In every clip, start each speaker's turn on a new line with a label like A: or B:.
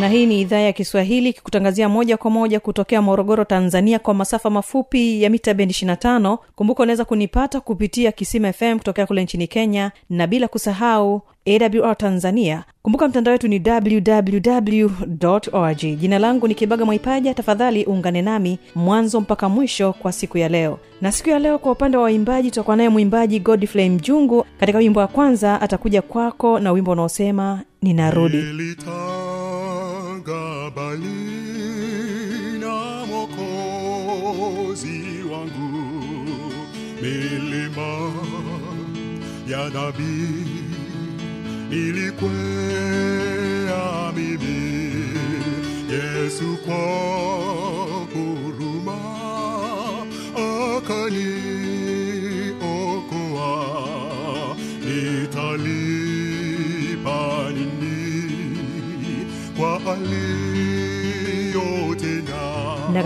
A: na hii ni idhaa ya kiswahili kikutangazia moja kwa moja kutokea morogoro tanzania kwa masafa mafupi ya mita bendi 25 kumbuka unaweza kunipata kupitia kisima fm kutokea kule nchini kenya na bila kusahau awr tanzania. Kumbuka mtandao wetu ni www org jina langu ni kibaga mwaipaja. Tafadhali uungane nami mwanzo mpaka mwisho kwa siku ya leo. Na siku ya leo kwa upande wa waimbaji tutakuwa naye mwimbaji godfrey mjungu. Katika wimbo wa kwanza atakuja kwako na wimbo unaosema ninarudi.
B: Nilitanga bali na mokozi wangu milima ya nabii nilikwea mimi. Yesu kwa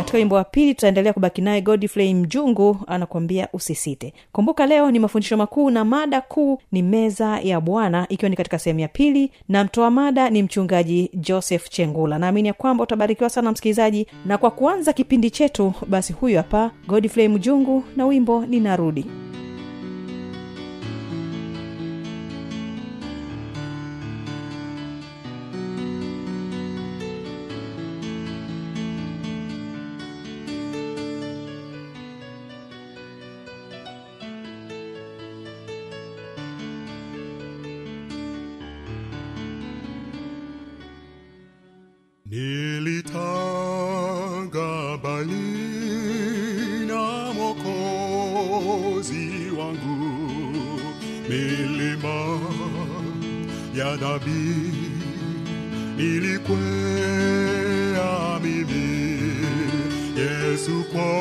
A: katika wimbo wa pili tutaendelea kubaki naye godfrey mjungu anakuambia usisite. Kumbuka leo ni mafundisho makuu na mada kuu ni meza ya bwana ikiwa ni katika sehemu ya pili na mtoa mada ni mchungaji joseph chengula. Naamini ya kwamba utabarikiwa sana msikilizaji na kwa kuanza kipindi chetu basi huyu hapa godfrey mjungu na wimbo ninarudi
B: nilitanga bali na mokozi wangu. Milima ya nabii nilikwea mimi. Yesu kwa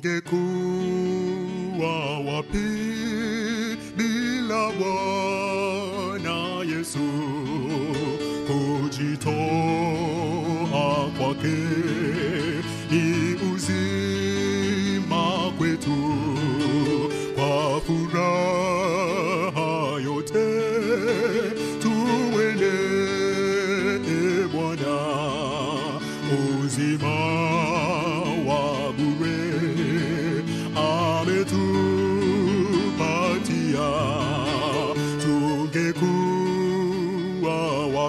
B: で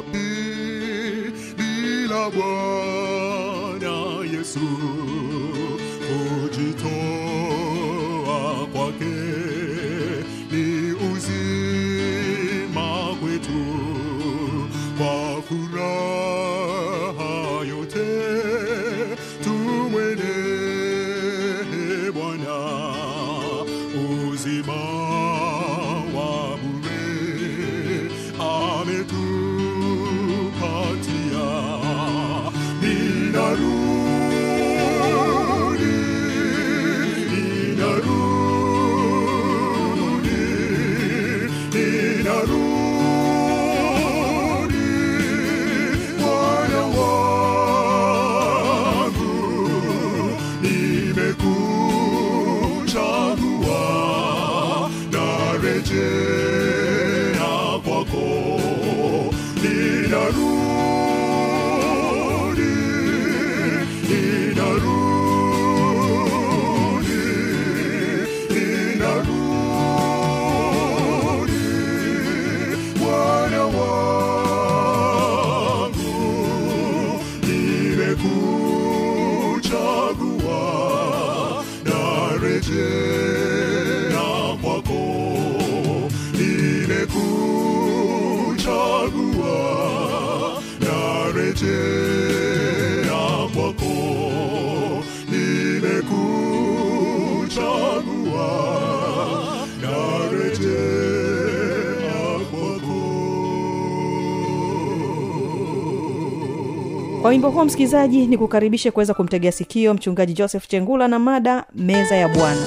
B: wapi bila bwana yesu kujitoa kwake marriages. Kwa
A: wimbo huo msikilizaji ni kukaribishe kuweza kumtegea sikio mchungaji joseph chengula na mada meza ya bwana.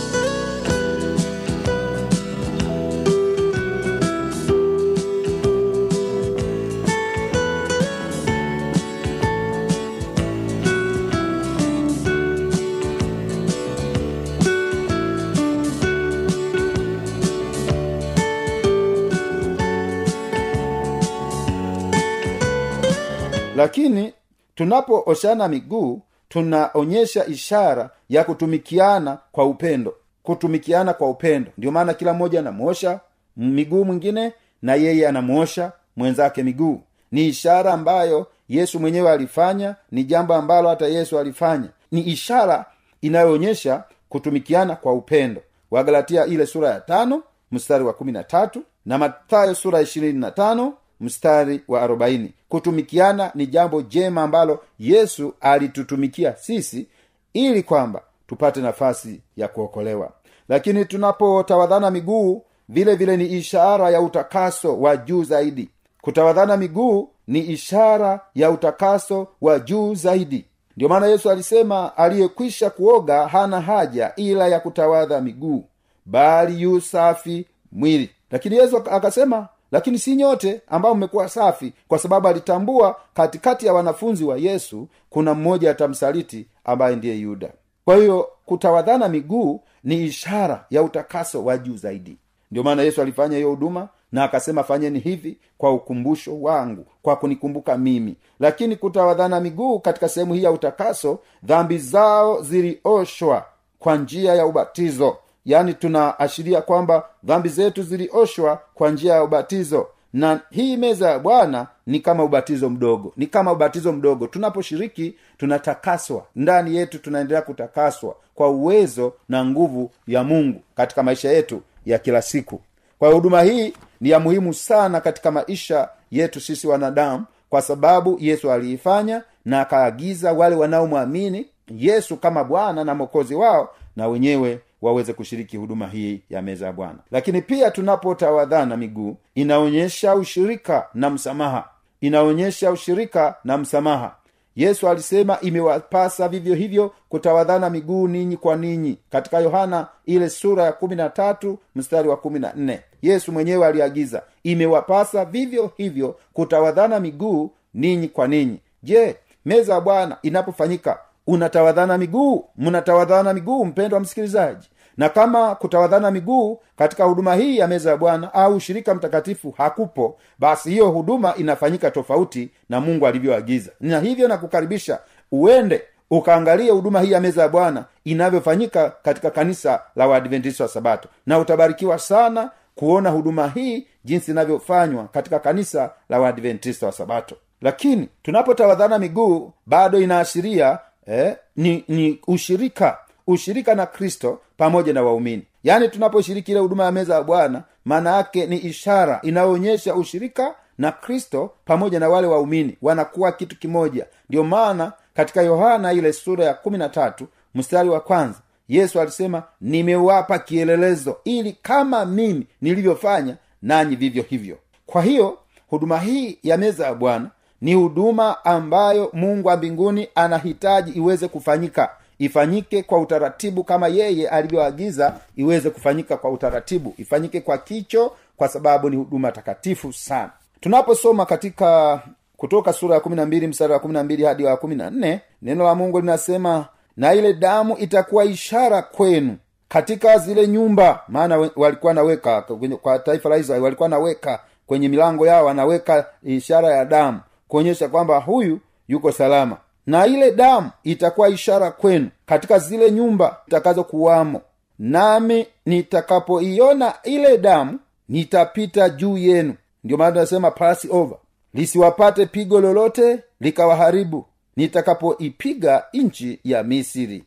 C: Lakini tunapooshana miguu tunaonyesha ishara ya kutumikiana kwa upendo. Kutumikiana kwa upendo. Ndio maana kila mmoja anamwosha miguu mwingine na yeye anamwosha mwenzake miguu. Ni ishara ambayo yesu mwenyewe alifanya ni jambo ambalo hata yesu alifanya. Ni ishara inayoonyesha kutumikiana kwa upendo. Wagalatia ile sura ya tano mstari wa kumi na tatu na mathayo sura ishirini na tano mstari wa arobaini. Kutumikiana ni jambo jema ambalo yesu alitutumikia sisi ili kwamba tupate nafasi ya kuokolewa. Lakini tunapotawadhana miguu vile vile ni ishara ya utakaso wa juu zaidi. Kutawadhana miguu ni ishara ya utakaso wa juu zaidi. Ndiyo maana yesu alisema aliyekwisha kuoga hana haja ila ya kutawadha miguu bali yu safi mwili. Lakini yesu akasema lakini si nyote ambao mmekuwa safi kwa sababu alitambua katikati ya wanafunzi wa yesu kuna mmoja atamsaliti ambaye ndiye yuda. Kwa hiyo kutawadhana miguu ni ishara ya utakaso wa juu zaidi. Ndio maana yesu alifanya hiyo huduma na akasema fanyeni hivi kwa ukumbusho wangu kwa kunikumbuka mimi. Lakini kutawadhana miguu katika sehemu hii ya utakaso dhambi zao zilioshwa kwa njia ya ubatizo yaani tunaashiria kwamba dhambi zetu zilioshwa kwa njia ya ubatizo. Na hii meza ya bwana ni kama ubatizo mdogo. Ni kama ubatizo mdogo. Tunaposhiriki tunatakaswa. Ndani yetu tunaendelea kutakaswa kwa uwezo na nguvu ya mungu katika maisha yetu ya kila siku. Kwa huduma hii ni ya muhimu sana katika maisha yetu sisi wanadamu kwa sababu yesu aliifanya na akaagiza wale wanaomwamini yesu kama bwana na mokozi wao na wenyewe waweze kushiriki huduma hii ya meza ya bwana. Lakini pia tunapotawadhana miguu inaonyesha ushirika na msamaha. Inaonyesha ushirika na msamaha. Yesu alisema imewapasa vivyo hivyo kutawadhana miguu ninyi kwa ninyi katika yohana ile sura ya kumi na tatu mstari wa kumi na nne. Yesu mwenyewe aliagiza imewapasa vivyo hivyo kutawadhana miguu ninyi kwa ninyi. Je meza ya bwana inapofanyika unatawadhana miguu? Mnatawadhana miguu mpendwa msikilizaji na kama kutawadhana miguu katika huduma hii ya meza ya bwana au ushirika mtakatifu hakupo basi hiyo huduma inafanyika tofauti na mungu alivyoagiza. Na hivyo nakukaribisha uende ukaangalie huduma hii ya meza ya bwana inavyofanyika katika kanisa la waadventista wa sabato. Na utabarikiwa sana kuona huduma hii jinsi inavyofanywa katika kanisa la waadventista wa sabato. Lakini tunapotawadhana miguu bado inaashiria eh, ni, ni ushirika ushirika na kristo pamoja na waumini. Yaani tunaposhiriki ile huduma ya meza ya bwana maana yake ni ishara inayoonyesha ushirika na kristo pamoja na wale waumini. Wanakuwa kitu kimoja. Ndio maana katika yohana ile sura ya kumi na tatu mstari wa kwanza yesu alisema nimewapa kielelezo ili kama mimi nilivyofanya nanyi vivyo hivyo. Kwa hiyo huduma hii ya meza ya bwana ni huduma ambayo mungu wa mbinguni anahitaji iweze kufanyika ifanyike kwa utaratibu kama yeye alivyoagiza iweze kufanyika kwa utaratibu. Ifanyike kwa kicho kwa sababu ni huduma takatifu sana. Tunaposoma katika kutoka sura ya kumi na mbili mstari wa hadi wa kumi na nne neno la mungu linasema na ile damu itakuwa ishara kwenu katika zile nyumba. Maana walikuwa naweka kwa taifa la israeli walikuwa naweka kwenye milango yao anaweka ishara ya damu kuonyesha kwamba huyu yuko salama na ile damu itakuwa ishara kwenu katika zile nyumba itakazokuwamo nami nitakapoiona ile damu nitapita juu yenu. Ndio maana tunasema pasi over. Lisiwapate pigo lolote likawaharibu. Nitakapoipiga nchi ya misiri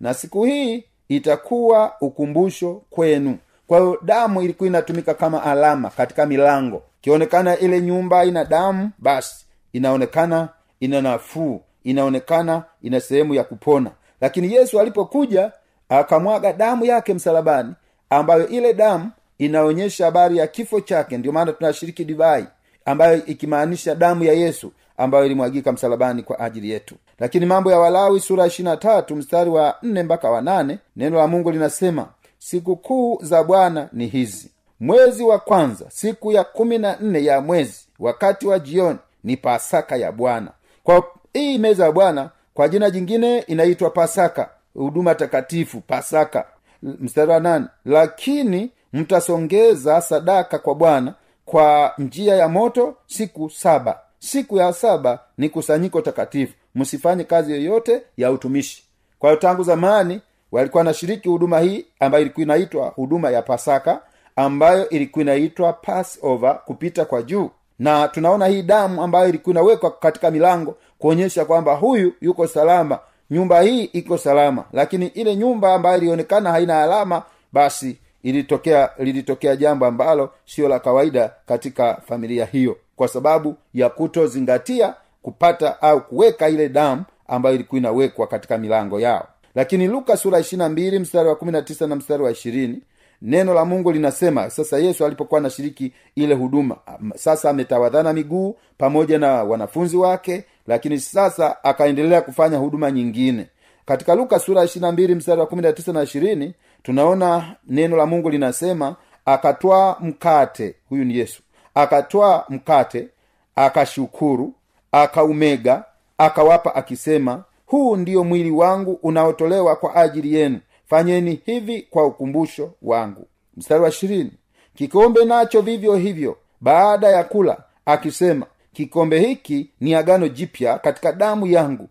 C: na siku hii itakuwa ukumbusho kwenu. Kwa hiyo damu ilikuwa inatumika kama alama katika milango. Ikionekana ile nyumba ina damu basi inaonekana ina nafuu inaonekana ina sehemu ya kupona. Lakini yesu alipokuja akamwaga damu yake msalabani ambayo ile damu inaonyesha habari ya kifo chake. Ndio maana tunashiriki divai ambayo ikimaanisha damu ya yesu ambayo ilimwagika msalabani kwa ajili yetu. Lakini mambo ya walawi sura ishirina tatu mstari wa nne mpaka wa nane neno la mungu linasema sikukuu za bwana ni hizi. Mwezi wa kwanza siku ya kumi na nne ya mwezi wakati wa jioni ni pasaka ya bwana kwa hii meza ya bwana kwa jina jingine inaitwa pasaka huduma takatifu pasaka. Mstari wa nane lakini mtasongeza sadaka kwa bwana kwa njia ya moto siku saba. Siku ya saba ni kusanyiko takatifu. Msifanye kazi yoyote ya utumishi. Kwa hiyo tangu zamani walikuwa nashiriki huduma hii ambayo ilikuwa inaitwa huduma ya pasaka ambayo ilikuwa inaitwa passover kupita kwa juu na tunaona hii damu ambayo ilikuwa inawekwa katika milango kuonyesha kwamba huyu yuko salama. Nyumba hii iko salama. Lakini ile nyumba ambayo ilionekana haina alama basi ilitokea lilitokea jambo ambalo sio la kawaida katika familia hiyo. Kwa sababu ya kutozingatia kupata au kuweka ile damu ambayo ilikuwa inawekwa katika milango yao. Lakini luka sura ishirina mstari wa kumi na mstari wa ishirini neno la mungu linasema sasa yesu alipokuwa anashiriki ile huduma sasa ametawadhana miguu pamoja na wanafunzi wake lakini sasa akaendelea kufanya huduma nyingine. Katika luka sura mstari wa kumi na tisa na ishirini tunaona neno la mungu linasema akatwaa mkate huyu ni yesu akatwaa mkate akashukuru akaumega akawapa akisema huu ndiyo mwili wangu unaotolewa kwa ajili yenu fanyeni hivi kwa ukumbusho wangu. Mstari wa ishirini. Kikombe nacho vivyo hivyo baada ya kula akisema kikombe hiki ni agano jipya katika damu yangu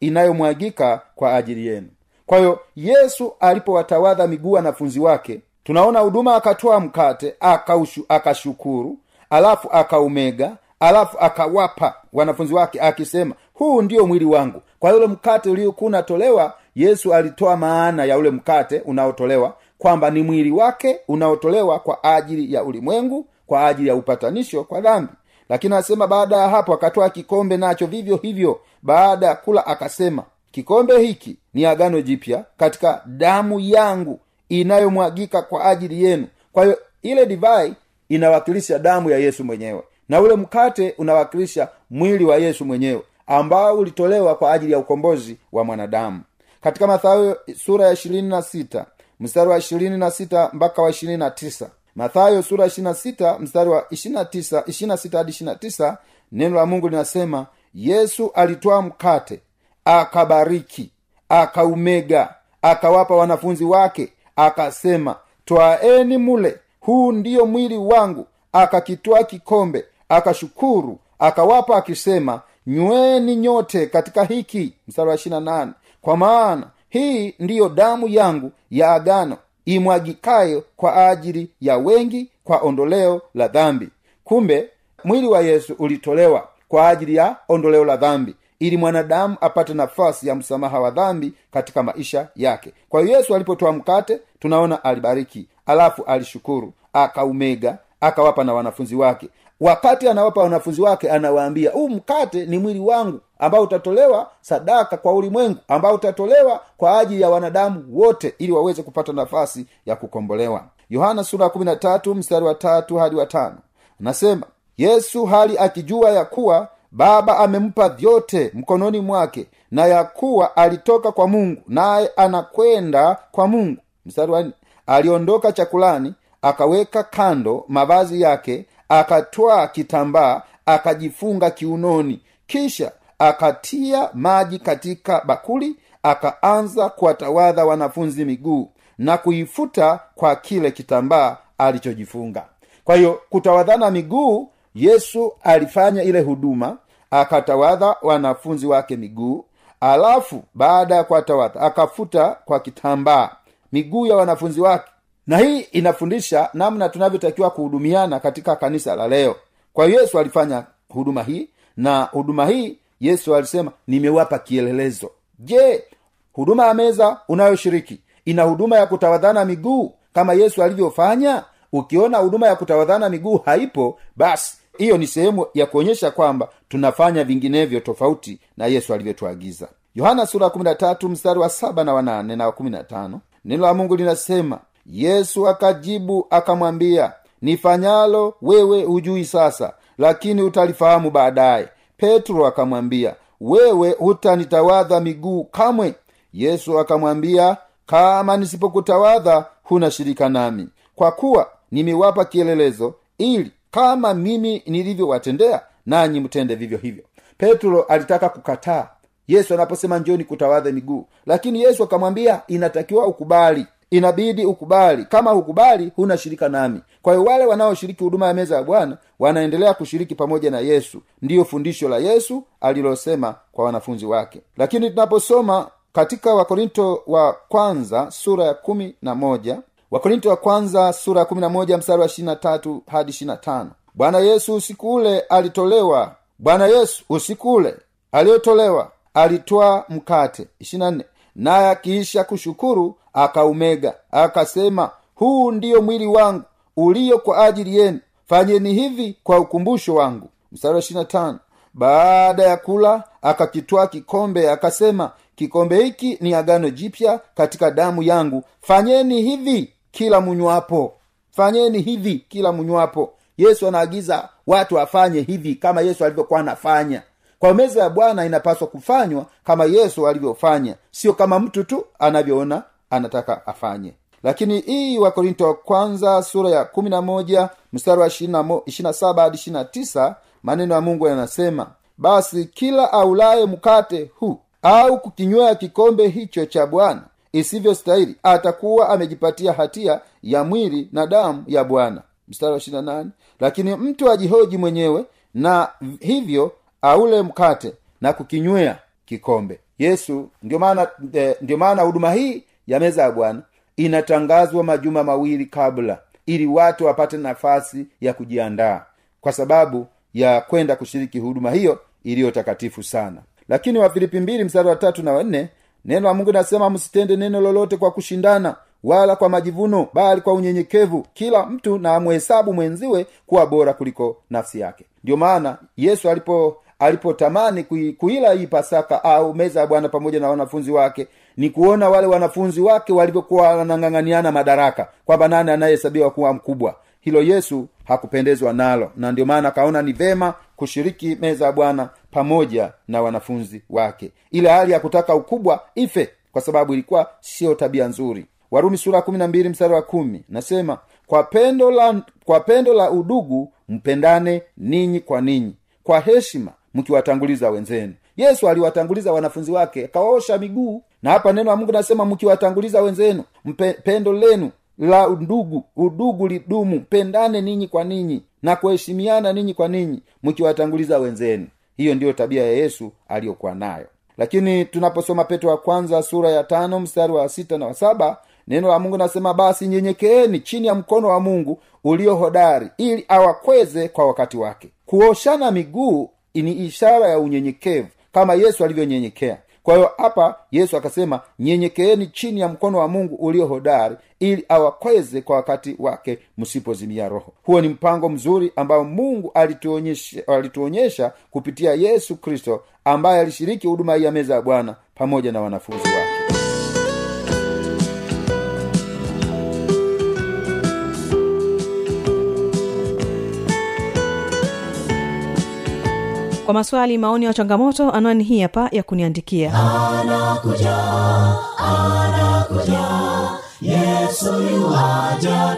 C: inayomwagika kwa ajili yenu. Kwa hiyo yesu alipowatawadha miguu wanafunzi wake tunaona huduma akatoa mkate akaushu, akashukuru alafu akaumega alafu akawapa wanafunzi wake akisema huu ndiyo mwili wangu. Kwa yule mkate uliokuwa unatolewa yesu alitoa maana ya ule mkate unaotolewa kwamba ni mwili wake unaotolewa kwa ajili ya ulimwengu kwa ajili ya upatanisho kwa dhambi. Lakini anasema baada ya hapo akatoa kikombe nacho vivyo hivyo. Baada ya kula akasema kikombe hiki ni agano jipya katika damu yangu inayomwagika kwa ajili yenu. Kwa hiyo ile divai inawakilisha damu ya yesu mwenyewe. Na ule mkate unawakilisha mwili wa yesu mwenyewe ambao ulitolewa kwa ajili ya ukombozi wa mwanadamu katika mathayo sura ya ishirini na sita mstari wa ishirini na sita mpaka wa ishirini na tisa. Mathayo sura ya ishirini na sita mstari wa ishirini na sita hadi ishirini na tisa neno la mungu linasema yesu alitwaa mkate akabariki akaumega akawapa wanafunzi wake akasema twaeni mule huu ndiyo mwili wangu akakitwaa kikombe akashukuru akawapa akisema nyweni nyote katika hiki mstari wa ishirina nane kwa maana hii ndiyo damu yangu ya agano imwagikayo kwa ajili ya wengi kwa ondoleo la dhambi. Kumbe mwili wa yesu ulitolewa kwa ajili ya ondoleo la dhambi ili mwanadamu apate nafasi ya msamaha wa dhambi katika maisha yake. Kwa hiyo yesu alipotoa mkate tunaona alibariki alafu alishukuru akaumega akawapa na wanafunzi wake wakati anawapa wanafunzi wake anawaambia huu mkate ni mwili wangu ambao utatolewa sadaka kwa ulimwengu ambao utatolewa kwa ajili ya wanadamu wote ili waweze kupata nafasi ya kukombolewa. Yohana sura mstari wa tatu hadi wa tano. Nasema yesu hali akijua ya kuwa baba amempa vyote mkononi mwake na ya kuwa alitoka kwa mungu naye anakwenda kwa mungu. Mstari wa aliondoka chakulani akaweka kando mavazi yake akatwaa kitambaa akajifunga kiunoni. Kisha akatia maji katika bakuli akaanza kuwatawadha wanafunzi miguu na kuifuta kwa kile kitambaa alichojifunga. Kwa hiyo kutawadhana miguu yesu alifanya ile huduma akatawadha wanafunzi wake miguu alafu baada ya kuwatawadha akafuta kwa kitambaa miguu ya wanafunzi wake na hii inafundisha namna tunavyotakiwa kuhudumiana katika kanisa la leo. Kwa yesu alifanya huduma hii na huduma hii yesu alisema nimewapa kielelezo. Je huduma ya meza unayoshiriki ina huduma ya kutawadhana miguu kama yesu alivyofanya? Ukiona huduma ya kutawadhana miguu haipo basi hiyo ni sehemu ya kuonyesha kwamba tunafanya vinginevyo tofauti na yesu alivyotuagiza. Yohana sura mstari wa saba na wanane na wa tano. Neno la mungu linasema yesu akajibu akamwambia nifanyalo wewe hujui sasa lakini utalifahamu baadaye. Petro akamwambia wewe hutanitawadha miguu kamwe? Yesu akamwambia kama nisipokutawadha huna shirika nami. Kwa kuwa nimewapa kielelezo ili kama mimi nilivyowatendea nanyi mtende vivyo hivyo. Petro alitaka kukataa. Yesu anaposema njoni kutawadha miguu lakini yesu akamwambia inatakiwa ukubali inabidi ukubali. Kama hukubali huna shirika nami. Kwa hiyo wale wanaoshiriki huduma ya meza ya bwana wanaendelea kushiriki pamoja na yesu. Ndiyo fundisho la yesu alilosema kwa wanafunzi wake. Lakini tunaposoma katika wakorinto wa kwanza sura ya kumi na moja wakorinto wa kwanza sura ya kumi na moja mstari wa ishirina tatu hadi ishirina tano bwana yesu usiku ule alitolewa. Bwana yesu usiku ule aliyotolewa alitwaa mkate. Ishirina nne naye akiisha kushukuru akaumega akasema huu ndiyo mwili wangu ulio kwa ajili yenu. Fanyeni hivi kwa ukumbusho wangu. Baada ya kula akakitwaa kikombe akasema kikombe hiki ni agano jipya katika damu yangu. Fanyeni hivi kila munywapo. Fanyeni hivi kila munywapo. Yesu anaagiza watu afanye hivi kama yesu alivyokuwa anafanya. Kwa meza ya bwana inapaswa kufanywa kama yesu alivyofanya sio kama mtu tu anavyoona anataka afanye. Lakini hii wakorinto wa kwanza sura ya kumi na moja mstari wa ishirina saba hadi ishirina tisa maneno ya mungu yanasema basi kila aulaye mkate huu au kukinywea kikombe hicho cha bwana isivyostahili atakuwa amejipatia hatia ya mwili na damu ya bwana. Mstari wa ishirina nane lakini mtu ajihoji mwenyewe na hivyo aule mkate na kukinywea kikombe. Yesu ndio eh, ndio maana huduma hii ya meza ya bwana inatangazwa majuma mawili kabla ili watu wapate nafasi ya kujiandaa kwa sababu ya kwenda kushiriki huduma hiyo iliyo takatifu sana. Lakini wafilipi mbili mstari wa tatu na wanne neno la mungu nasema msitende neno lolote kwa kushindana wala kwa majivuno bali kwa unyenyekevu kila mtu na amhesabu mwenziwe kuwa bora kuliko nafsi yake. Ndio maana yesu alipo alipotamani kui, kuila hii pasaka au meza ya bwana pamoja na wanafunzi wake ni kuona wale wanafunzi wake walivyokuwa wanang'ang'aniana madaraka kwamba nani anayehesabiwa kuwa mkubwa. Hilo yesu hakupendezwa nalo na ndio maana akaona ni vema kushiriki meza ya bwana pamoja na wanafunzi wake. Ile hali ya kutaka ukubwa ife kwa sababu ilikuwa siyo tabia nzuri. Warumi sura mstari wa kumi nasema kwa pendo la kwa pendo la udugu mpendane ninyi kwa ninyi. Kwa heshima mkiwatanguliza wenzenu yesu aliwatanguliza wanafunzi wake akawaosha miguu. Na hapa neno la mungu nasema mkiwatanguliza wenzenu mpe, pendo lenu la undugu udugu lidumu pendane ninyi kwa ninyi na kuheshimiana ninyi kwa ninyi mkiwatanguliza wenzenu. Hiyo ndiyo tabia ya yesu aliyokuwa nayo. Lakini tunaposoma petro wa kwanza sura ya tano mstari wa sita na wa saba neno la mungu nasema basi nyenyekeeni chini ya mkono wa mungu ulio hodari ili awakweze kwa wakati wake. Kuoshana miguu ni ishara ya unyenyekevu kama yesu alivyonyenyekea. Kwa hiyo hapa yesu akasema nyenyekeeni chini ya mkono wa mungu ulio hodari ili awakweze kwa wakati wake msipozimia roho. Huo ni mpango mzuri ambao mungu alituonyesha, alituonyesha kupitia yesu kristo ambaye alishiriki huduma hii ya meza ya bwana pamoja na wanafunzi wake
B: kwa maswali maoni ya changamoto anwani hii hapa ya kuniandikia.
A: Anakuja anakuja. Yesu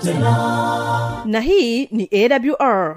A: tena.
B: Na hii ni awr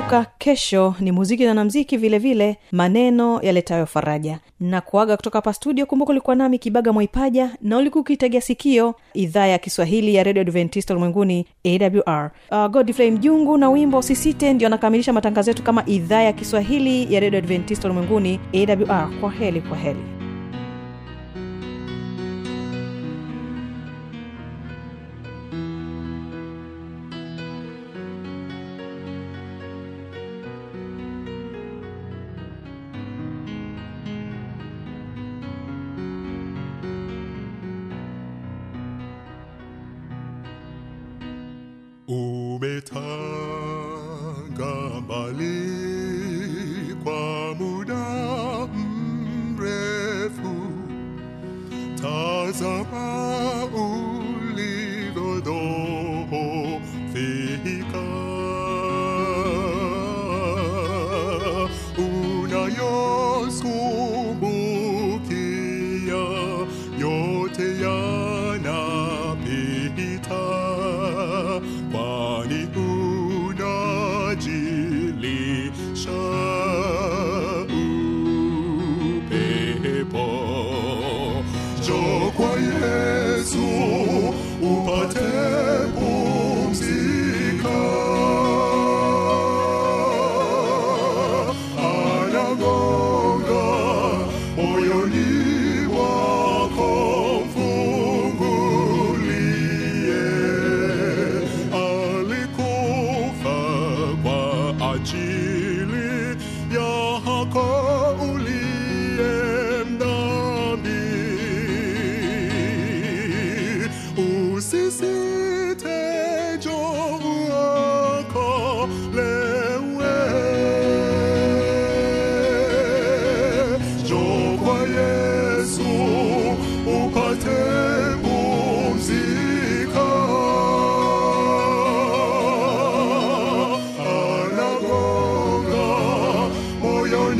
B: kumbuka kesho ni muziki na namziki vile vile maneno yaletayo faraja. Na kuaga kutoka hapa studio kumbuka ulikuwa nami kibaga mwaipaja na ulikuwa ukitegea sikio idhaa ya kiswahili ya redio adventista ulimwenguni awr uh, godfrey mjungu na wimbo usisite ndio anakamilisha matangazo yetu kama idhaa ya kiswahili ya redio adventista ulimwenguni awr kwa heli kwa heli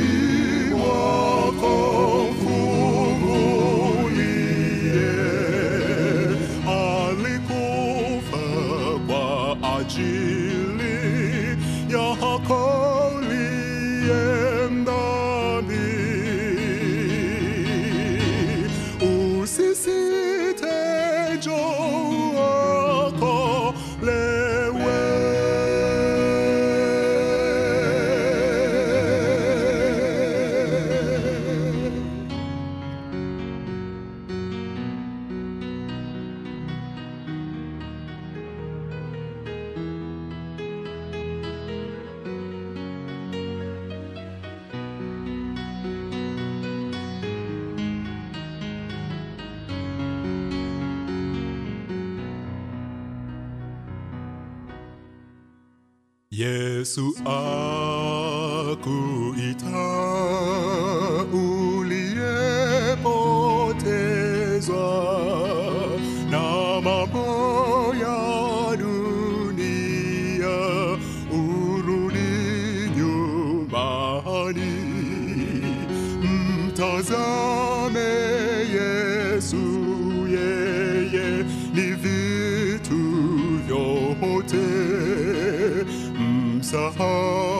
D: nu. Yesu
B: aku itau so